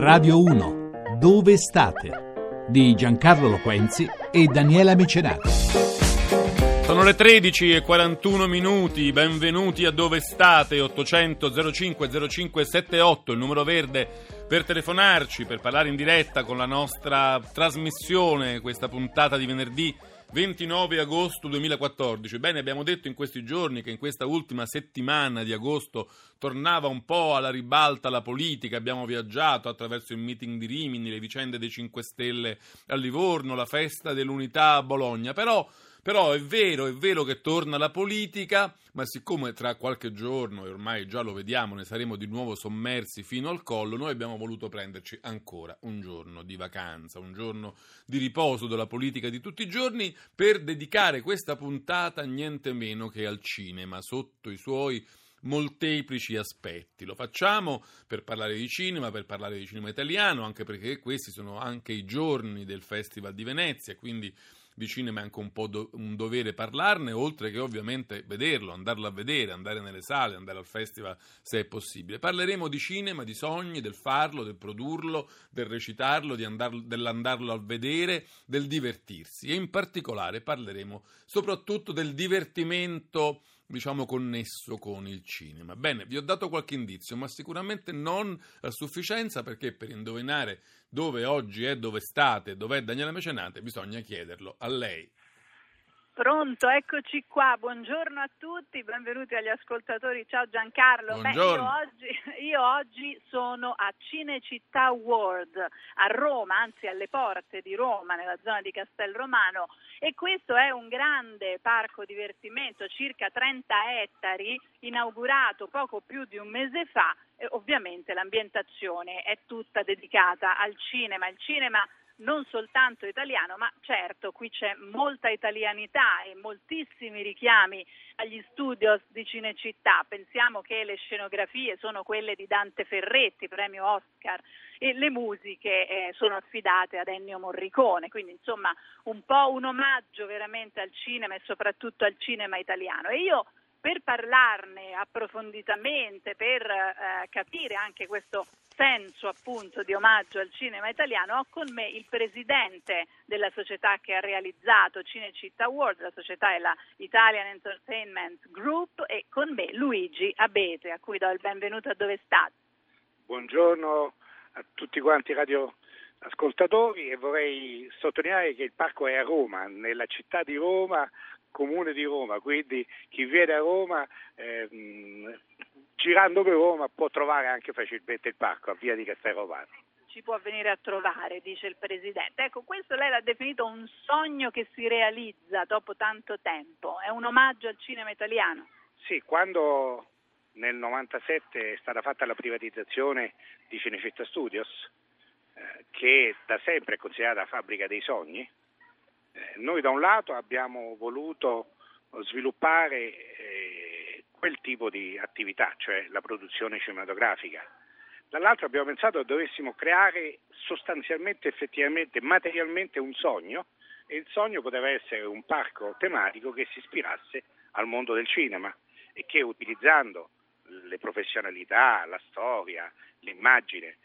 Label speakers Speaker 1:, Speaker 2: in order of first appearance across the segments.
Speaker 1: Radio 1. Dove state? Di Giancarlo Loquenzi e Daniela Mecenati.
Speaker 2: Sono le 13 e 41 minuti, benvenuti a Dove state, 800 05 05 78, il numero verde per telefonarci, per parlare in diretta con la nostra trasmissione, questa puntata di venerdì 29 agosto 2014. Bene, abbiamo detto in questi giorni che in questa ultima settimana di agosto tornava un po' alla ribalta la politica, abbiamo viaggiato attraverso il meeting di Rimini, le vicende dei 5 Stelle a Livorno, la festa dell'unità a Bologna, però però è vero, è vero che torna la politica, ma siccome tra qualche giorno, e ormai già lo vediamo, ne saremo di nuovo sommersi fino al collo, noi abbiamo voluto prenderci ancora un giorno di vacanza, un giorno di riposo della politica di tutti i giorni per dedicare questa puntata niente meno che al cinema, sotto i suoi molteplici aspetti. Lo facciamo per parlare di cinema, per parlare di cinema italiano, anche perché questi sono anche i giorni del Festival di Venezia, quindi di cinema è anche un po' do- un dovere parlarne, oltre che ovviamente vederlo, andarlo a vedere, andare nelle sale, andare al festival se è possibile. Parleremo di cinema, di sogni, del farlo, del produrlo, del recitarlo, andar- dell'andarlo a vedere, del divertirsi e in particolare parleremo soprattutto del divertimento diciamo connesso con il cinema. Bene, vi ho dato qualche indizio, ma sicuramente non a sufficienza perché per indovinare dove oggi è, dove state, dove è Daniela Mecenate, bisogna chiederlo a lei.
Speaker 3: Pronto, eccoci qua, buongiorno a tutti, benvenuti agli ascoltatori, ciao Giancarlo. Beh, io, oggi, io, oggi, sono a Cinecittà World a Roma, anzi alle porte di Roma, nella zona di Castel Romano e questo è un grande parco divertimento, circa 30 ettari, inaugurato poco più di un mese fa. E ovviamente l'ambientazione è tutta dedicata al cinema. Il cinema non soltanto italiano, ma certo qui c'è molta italianità e moltissimi richiami agli studios di Cinecittà. Pensiamo che le scenografie sono quelle di Dante Ferretti, premio Oscar, e le musiche eh, sono affidate ad Ennio Morricone, quindi insomma un po' un omaggio veramente al cinema e soprattutto al cinema italiano. E io per parlarne approfonditamente, per eh, capire anche questo senso appunto di omaggio al cinema italiano, ho con me il presidente della società che ha realizzato Cinecittà World, la società è la Italian Entertainment Group e con me Luigi Abete, a cui do il benvenuto a dove state.
Speaker 4: Buongiorno a tutti quanti radio ascoltatori e vorrei sottolineare che il parco è a Roma, nella città di Roma, comune di Roma, quindi chi viene a Roma ehm, girando per Roma può trovare anche facilmente il parco a via di Castel Romano.
Speaker 3: Ci può venire a trovare, dice il Presidente. Ecco, questo lei l'ha definito un sogno che si realizza dopo tanto tempo, è un omaggio al cinema italiano.
Speaker 4: Sì, quando nel 97 è stata fatta la privatizzazione di Cinecittà Studios, eh, che da sempre è considerata fabbrica dei sogni, eh, noi da un lato abbiamo voluto sviluppare eh, quel tipo di attività, cioè la produzione cinematografica. Dall'altro abbiamo pensato che dovessimo creare sostanzialmente, effettivamente, materialmente un sogno e il sogno poteva essere un parco tematico che si ispirasse al mondo del cinema e che utilizzando le professionalità, la storia, l'immagine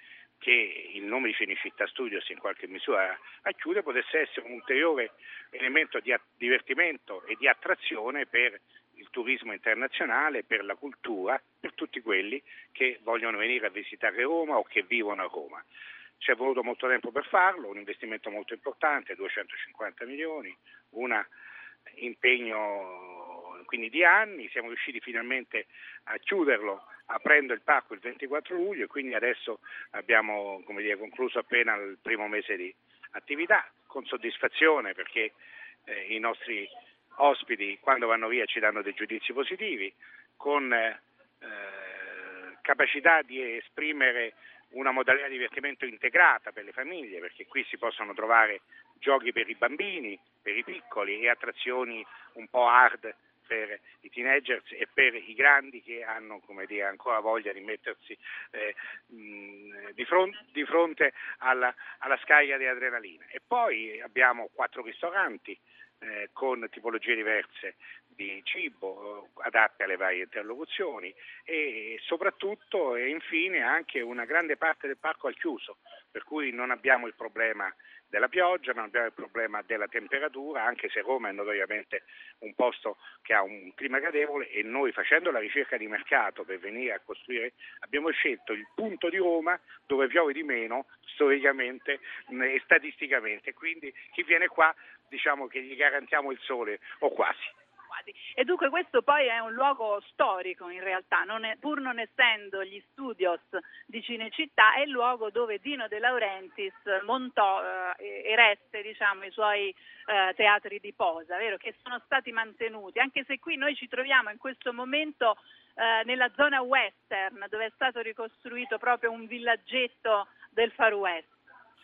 Speaker 4: che il nome di Cinecittà Studios in qualche misura racchiude potesse essere un ulteriore elemento di divertimento e di attrazione per il turismo internazionale, per la cultura, per tutti quelli che vogliono venire a visitare Roma o che vivono a Roma. Ci è voluto molto tempo per farlo, un investimento molto importante, 250 milioni, un impegno quindi di anni, siamo riusciti finalmente a chiuderlo aprendo il parco il 24 luglio e quindi adesso abbiamo dire, concluso appena il primo mese di attività con soddisfazione perché eh, i nostri ospiti quando vanno via ci danno dei giudizi positivi, con eh, capacità di esprimere una modalità di divertimento integrata per le famiglie, perché qui si possono trovare giochi per i bambini, per i piccoli e attrazioni un po' hard per i teenagers e per i grandi che hanno dire, ancora voglia di mettersi eh, mh, di, fronte, di, fronte alla, alla, scarica di adrenalina. E poi abbiamo quattro ristoranti eh, con tipologie diverse di cibo adatte alle varie interlocuzioni e soprattutto e infine anche una grande parte del parco al chiuso, per cui non abbiamo il problema della pioggia, non abbiamo il problema della temperatura, anche se Roma è notoriamente un posto che ha un clima gradevole e noi facendo la ricerca di mercato per venire a costruire abbiamo scelto il punto di Roma dove piove di meno storicamente e statisticamente, quindi chi viene qua diciamo che gli garantiamo il sole o quasi
Speaker 3: adeguati. E dunque questo poi è un luogo storico in realtà, non è, pur non essendo gli studios di Cinecittà, è il luogo dove Dino De Laurentiis montò, eh, eresse diciamo, i suoi eh, teatri di posa, vero? che sono stati mantenuti, anche se qui noi ci troviamo in questo momento eh, nella zona western, dove è stato ricostruito proprio un villaggetto del Far West.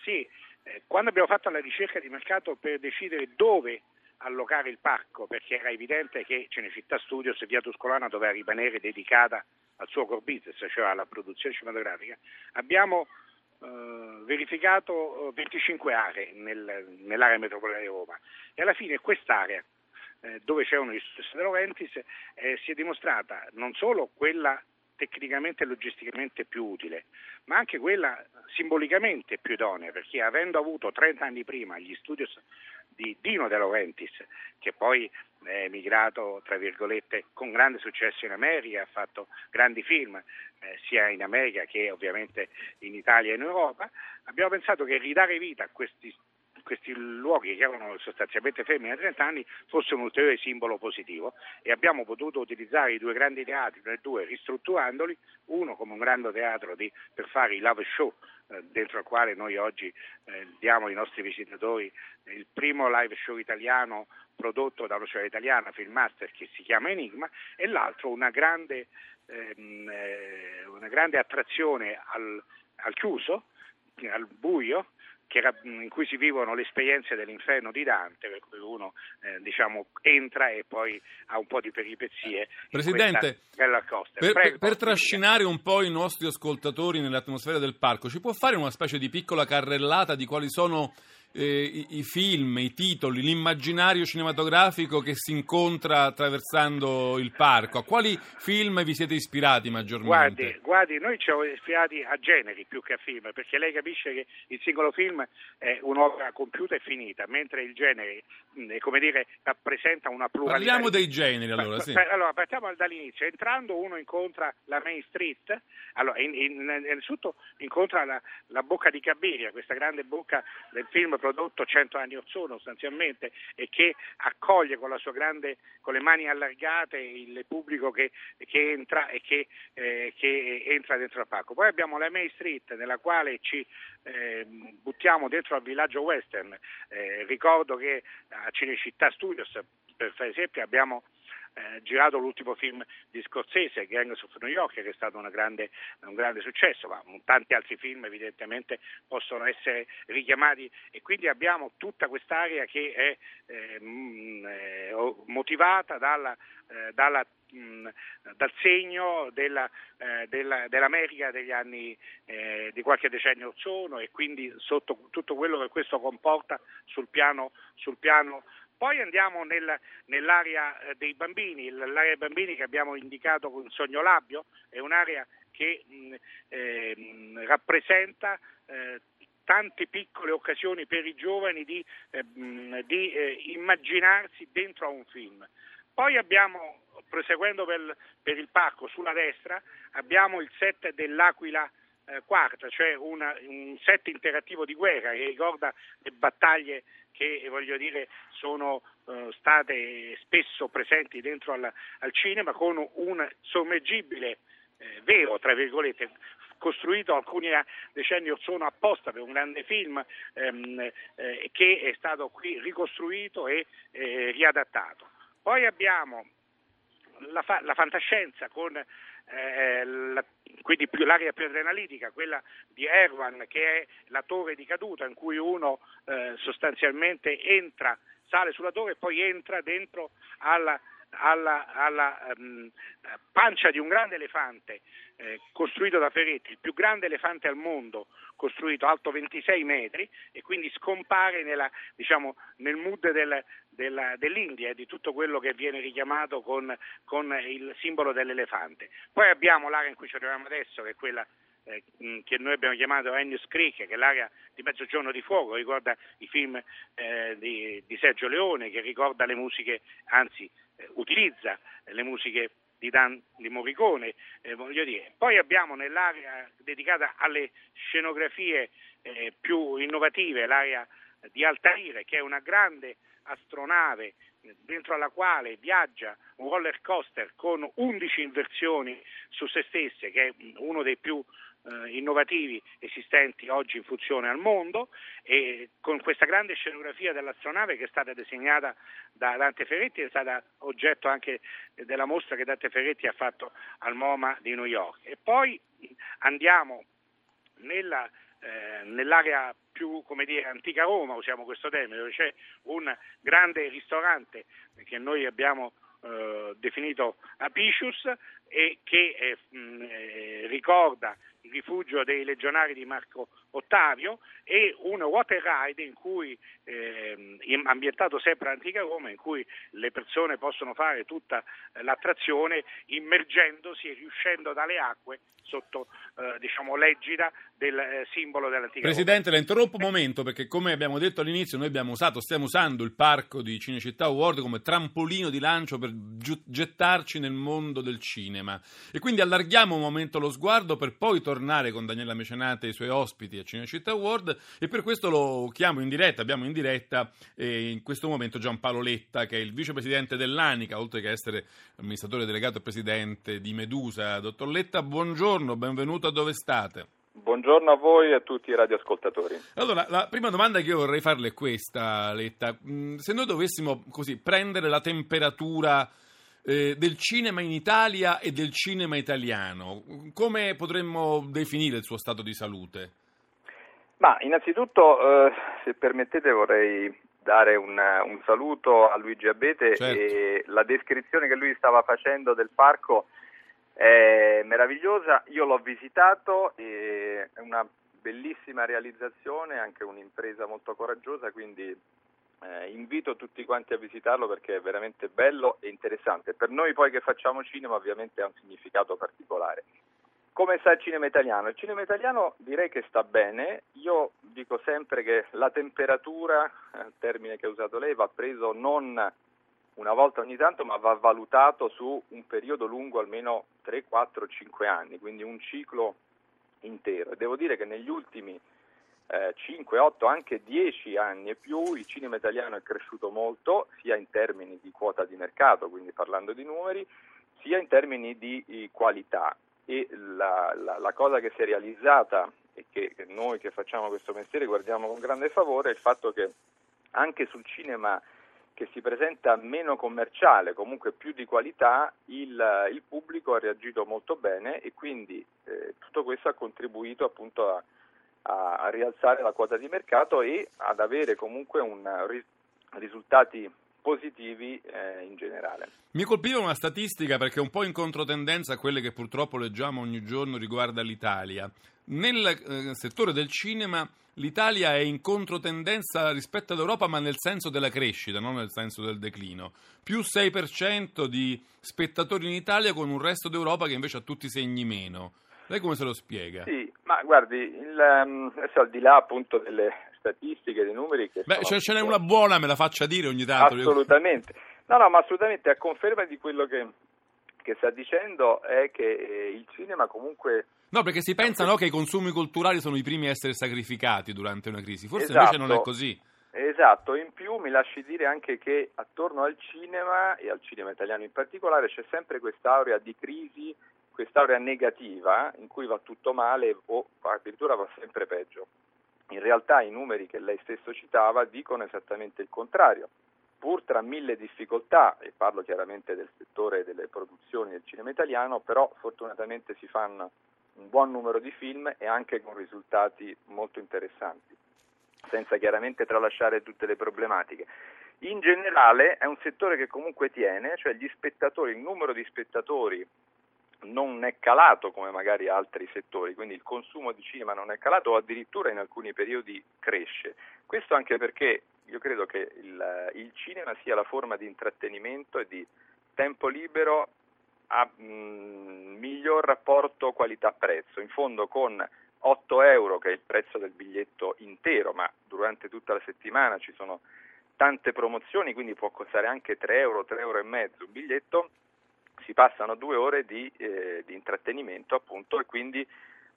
Speaker 4: Sì, eh, quando abbiamo fatto la ricerca di mercato per decidere dove allocare il parco perché era evidente che Cinecittà Studios e Via Tuscolana doveva rimanere dedicata al suo core business, cioè alla produzione cinematografica, abbiamo eh, verificato 25 eh, aree nel, nell'area metropolitana di Roma. E alla fine quest'area eh, dove c'erano gli studi De Laurentiis eh, si è dimostrata non solo quella tecnicamente e logisticamente più utile, ma anche quella simbolicamente più idonea, perché avendo avuto 30 anni prima gli studios di Dino De Laurentiis, che poi è emigrato, tra virgolette, con grande successo in America, ha fatto grandi film eh, sia in America che ovviamente in Italia e in Europa, abbiamo pensato che ridare vita a questi questi luoghi che erano sostanzialmente fermi da 30 anni fosse un ulteriore simbolo positivo. E abbiamo potuto utilizzare i due grandi teatri, noi due ristrutturandoli, uno come un grande teatro di, per fare i love show eh, dentro il quale noi oggi eh, diamo ai nostri visitatori il primo live show italiano prodotto dallo Ciao Italiana Filmmaster che si chiama Enigma e l'altro una grande, ehm, eh, una grande attrazione al, al chiuso, al buio, in cui si vivono le esperienze dell'inferno di Dante, per cui uno eh, diciamo, entra e poi ha un po' di peripezie.
Speaker 2: Presidente, per, Prego, per trascinare un po' i nostri ascoltatori nell'atmosfera del parco, ci può fare una specie di piccola carrellata di quali sono eh, i, i, film, i titoli, l'immaginario cinematografico che si incontra attraversando il parco. A quali film vi siete ispirati maggiormente?
Speaker 4: Guardi, guardi, noi ci siamo ispirati a generi più che a film, perché lei capisce che il singolo film è un'opera compiuta e finita, mentre il genere, come dire, rappresenta una pluralità.
Speaker 2: Parliamo dei generi allora, sì.
Speaker 4: Allora, partiamo dall'inizio. Entrando uno incontra la Main Street, allora, in, in, innanzitutto incontra la, la bocca di Cabiria, questa grande bocca del film prodotto cento anni or sono sostanzialmente e che accoglie con, grande, con le mani allargate il pubblico che, che entra e che, eh, che, entra dentro il parco. Poi abbiamo la May Street nella quale ci eh, buttiamo dentro al villaggio western. Eh, ricordo che a Cinecittà Studios, per esempio, abbiamo eh, girato l'ultimo film di Scorsese, Gangs of New York, che è stato grande, un grande successo, ma tanti altri film evidentemente possono essere richiamati. E quindi abbiamo tutta quest'area che è eh, mh, eh, motivata dalla, eh, dalla dal segno della, eh, della, dell'America degli anni eh, di qualche decennio sono e quindi sotto tutto quello che questo comporta sul piano, sul piano poi andiamo nel, nell'area eh, dei bambini, l'area dei bambini che abbiamo indicato con Sogno Labio, è un'area che mh, eh, rappresenta eh, tante piccole occasioni per i giovani di, eh, di eh, immaginarsi dentro a un film. Poi abbiamo, proseguendo per, per, il parco sulla destra, abbiamo il set dell'Aquila eh, quarta, cioè una, un set interattivo di guerra che ricorda le battaglie che voglio dire, sono eh, state spesso presenti dentro al, al, cinema con un sommergibile eh, vero, tra virgolette, costruito alcuni decenni or sono apposta per un grande film ehm, eh, che è stato qui ricostruito e eh, riadattato. Poi abbiamo la, fa- la fantascienza con eh, la, quindi più, l'area più adrenalitica, quella di Erwan, che è la torre di caduta in cui uno eh, sostanzialmente entra, sale sulla torre e poi entra dentro alla, alla, alla um, pancia di un grande elefante eh, costruito da Ferretti, il più grande elefante al mondo, costruito alto 26 metri e quindi scompare nella, diciamo, nel mood del, della, dell'India e di tutto quello che viene richiamato con, con il simbolo dell'elefante. Poi abbiamo l'area in cui ci troviamo adesso, che è quella eh, che noi abbiamo chiamato Enius Creek, che è l'area di Mezzogiorno di Fuoco, ricorda i film eh, di, di, Sergio Leone, che ricorda le musiche, anzi utilizza le musiche di, Dan, di Morricone, eh, voglio dire. Poi abbiamo nell'area dedicata alle scenografie eh, più innovative l'area di Altaire, che è una grande astronave dentro alla quale viaggia un roller coaster con 11 inversioni su se stesse, che è uno dei più eh, innovativi esistenti oggi in funzione al mondo e con questa grande scenografia dell'astronave che è stata disegnata da Dante Ferretti, è stata oggetto anche della mostra che Dante Ferretti ha fatto al MoMA di New York. E poi andiamo nella, eh, nell'area più come dire, antica Roma, usiamo questo termine, dove c'è un grande ristorante che noi abbiamo eh, definito Apicius e che eh, eh, ricorda rifugio dei legionari di Marco Ottavio e un water ride in cui, eh, ambientato sempre all'antica Roma, in cui le persone possono fare tutta l'attrazione immergendosi e riuscendo dalle acque sotto eh, diciamo, l'egida del eh, simbolo dell'antica
Speaker 2: Presidente,
Speaker 4: Roma.
Speaker 2: la interrompo un momento perché come abbiamo detto all'inizio noi abbiamo usato, stiamo usando il parco di Cinecittà World come trampolino di lancio per gettarci nel mondo del cinema e quindi allarghiamo un momento lo sguardo per poi tornare con Daniela Mecenate e i suoi ospiti a Cinecittà World e per questo lo chiamo in diretta, abbiamo in diretta eh, in questo momento Giampaolo Letta che è il vicepresidente dell'ANICA oltre che essere amministratore delegato e presidente di Medusa. Dottor Letta, buongiorno, benvenuto a Dove State.
Speaker 5: Buongiorno a voi e a tutti i radioascoltatori.
Speaker 2: Allora, la prima domanda che io vorrei farle è questa, Letta. Mm, se noi dovessimo così prendere la temperatura eh, del cinema in Italia e del cinema italiano, come potremmo definire il suo stato di salute?
Speaker 5: Ma innanzitutto, eh, se permettete, vorrei dare un, un, saluto a Luigi Abete certo. e la descrizione che lui stava facendo del parco è meravigliosa, io l'ho visitato, è una bellissima realizzazione, anche un'impresa molto coraggiosa, quindi eh, invito tutti quanti a visitarlo perché è veramente bello e interessante. Per noi poi che facciamo cinema ovviamente ha un significato particolare. Come sta il cinema italiano? Il cinema italiano direi che sta bene, io dico sempre che la temperatura, termine che ha usato lei, va preso non una volta ogni tanto, ma va valutato su un periodo lungo almeno 3, 4, 5 anni, quindi un ciclo intero. devo dire che negli ultimi eh, 5, 8, anche 10 anni e più il cinema italiano è cresciuto molto, sia in termini di quota di mercato, quindi parlando di numeri, sia in termini di, di qualità. E la, la, la, cosa che si è realizzata e che noi che facciamo questo mestiere guardiamo con grande favore è il fatto che anche sul cinema che si presenta meno commerciale, comunque più di qualità, il, il pubblico ha reagito molto bene e quindi eh, tutto questo ha contribuito appunto a, a, rialzare la quota di mercato e ad avere comunque un, risultati positivi eh, in generale.
Speaker 2: Mi colpiva una statistica perché è un po' in controtendenza a quelle che purtroppo leggiamo ogni giorno riguardo all'Italia. Nel eh, settore del cinema l'Italia è in controtendenza rispetto all'Europa, ma nel senso della crescita, non nel senso del declino. Più 6% di spettatori in Italia con un resto d'Europa che invece ha tutti i segni meno. Lei come se lo spiega?
Speaker 5: Sì, ma guardi, il, um, adesso al di là appunto delle statistiche, dei numeri che...
Speaker 2: Beh, ce n'è una buona, me la faccia dire ogni tanto.
Speaker 5: Assolutamente. No, no, ma assolutamente a conferma di quello che, che sta dicendo è che eh, il cinema comunque
Speaker 2: No, perché si pensa no, che i consumi culturali sono i primi a essere sacrificati durante una crisi, forse esatto. invece non è esatto. così.
Speaker 5: Esatto, in più mi lasci dire anche che attorno al cinema e al cinema italiano in particolare c'è sempre quest'aurea di crisi, quest'aurea negativa in cui va tutto male o addirittura va sempre peggio. In realtà i numeri che lei stesso citava dicono esattamente il contrario. Pur tra mille difficoltà, e parlo chiaramente del settore delle produzioni del cinema italiano, però fortunatamente si fanno un buon numero di film e anche con risultati molto interessanti, senza chiaramente tralasciare tutte le problematiche. In generale è un settore che comunque tiene, cioè gli spettatori, il numero di spettatori non è calato come magari altri settori, quindi il consumo di cinema non è calato o addirittura in alcuni periodi cresce. Questo anche perché io credo che il, il cinema sia la forma di intrattenimento e di tempo libero a mh, mm, miglior rapporto qualità-prezzo. In fondo con 8 euro, che è il prezzo del biglietto intero, ma durante tutta la settimana ci sono tante promozioni, quindi può costare anche 3 euro, 3 euro e mezzo un biglietto, si passano due ore di, eh, di intrattenimento appunto e quindi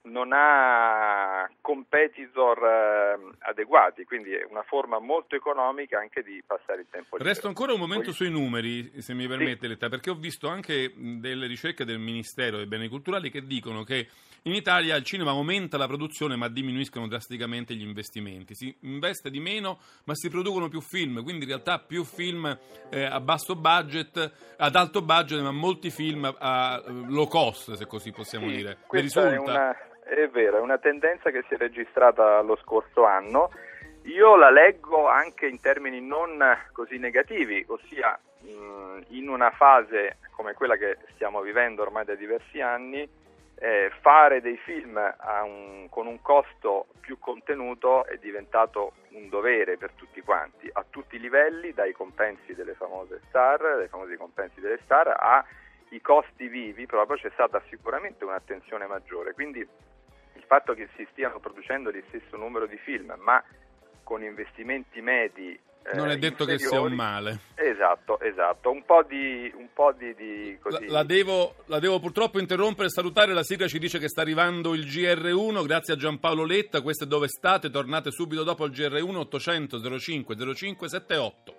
Speaker 5: non ha competitor eh, adeguati, quindi è una forma molto economica anche di passare il tempo.
Speaker 2: Libero. Resto ancora un momento Poi... sui numeri, se mi permette, sì. Letta, perché ho visto anche delle ricerche del Ministero dei Beni Culturali che dicono che in Italia il cinema aumenta la produzione ma diminuiscono drasticamente gli investimenti. Si investe di meno ma si producono più film, quindi in realtà più film eh, a basso budget, ad alto budget, ma molti film a low cost, se così possiamo
Speaker 5: sì,
Speaker 2: dire.
Speaker 5: Questa è una, è vero, è una tendenza che si è registrata lo scorso anno. Io la leggo anche in termini non così negativi, ossia in una fase come quella che stiamo vivendo ormai da diversi anni, eh, fare dei film un, con un costo più contenuto è diventato un dovere per tutti quanti, a tutti i livelli, dai compensi delle famose star, dai famosi compensi delle star, ai costi vivi, proprio c'è stata sicuramente un'attenzione maggiore. Quindi il fatto che si stiano producendo lo stesso numero di film, ma con investimenti medi
Speaker 2: non è detto che sia un male.
Speaker 5: Esatto, esatto. Un po' di. Un po di, di così.
Speaker 2: La, la, devo, la, devo, purtroppo interrompere e salutare. La sigla ci dice che sta arrivando il GR1. Grazie a Giampaolo Letta. Questo è dove state. Tornate subito dopo il GR1 800 05 05 78.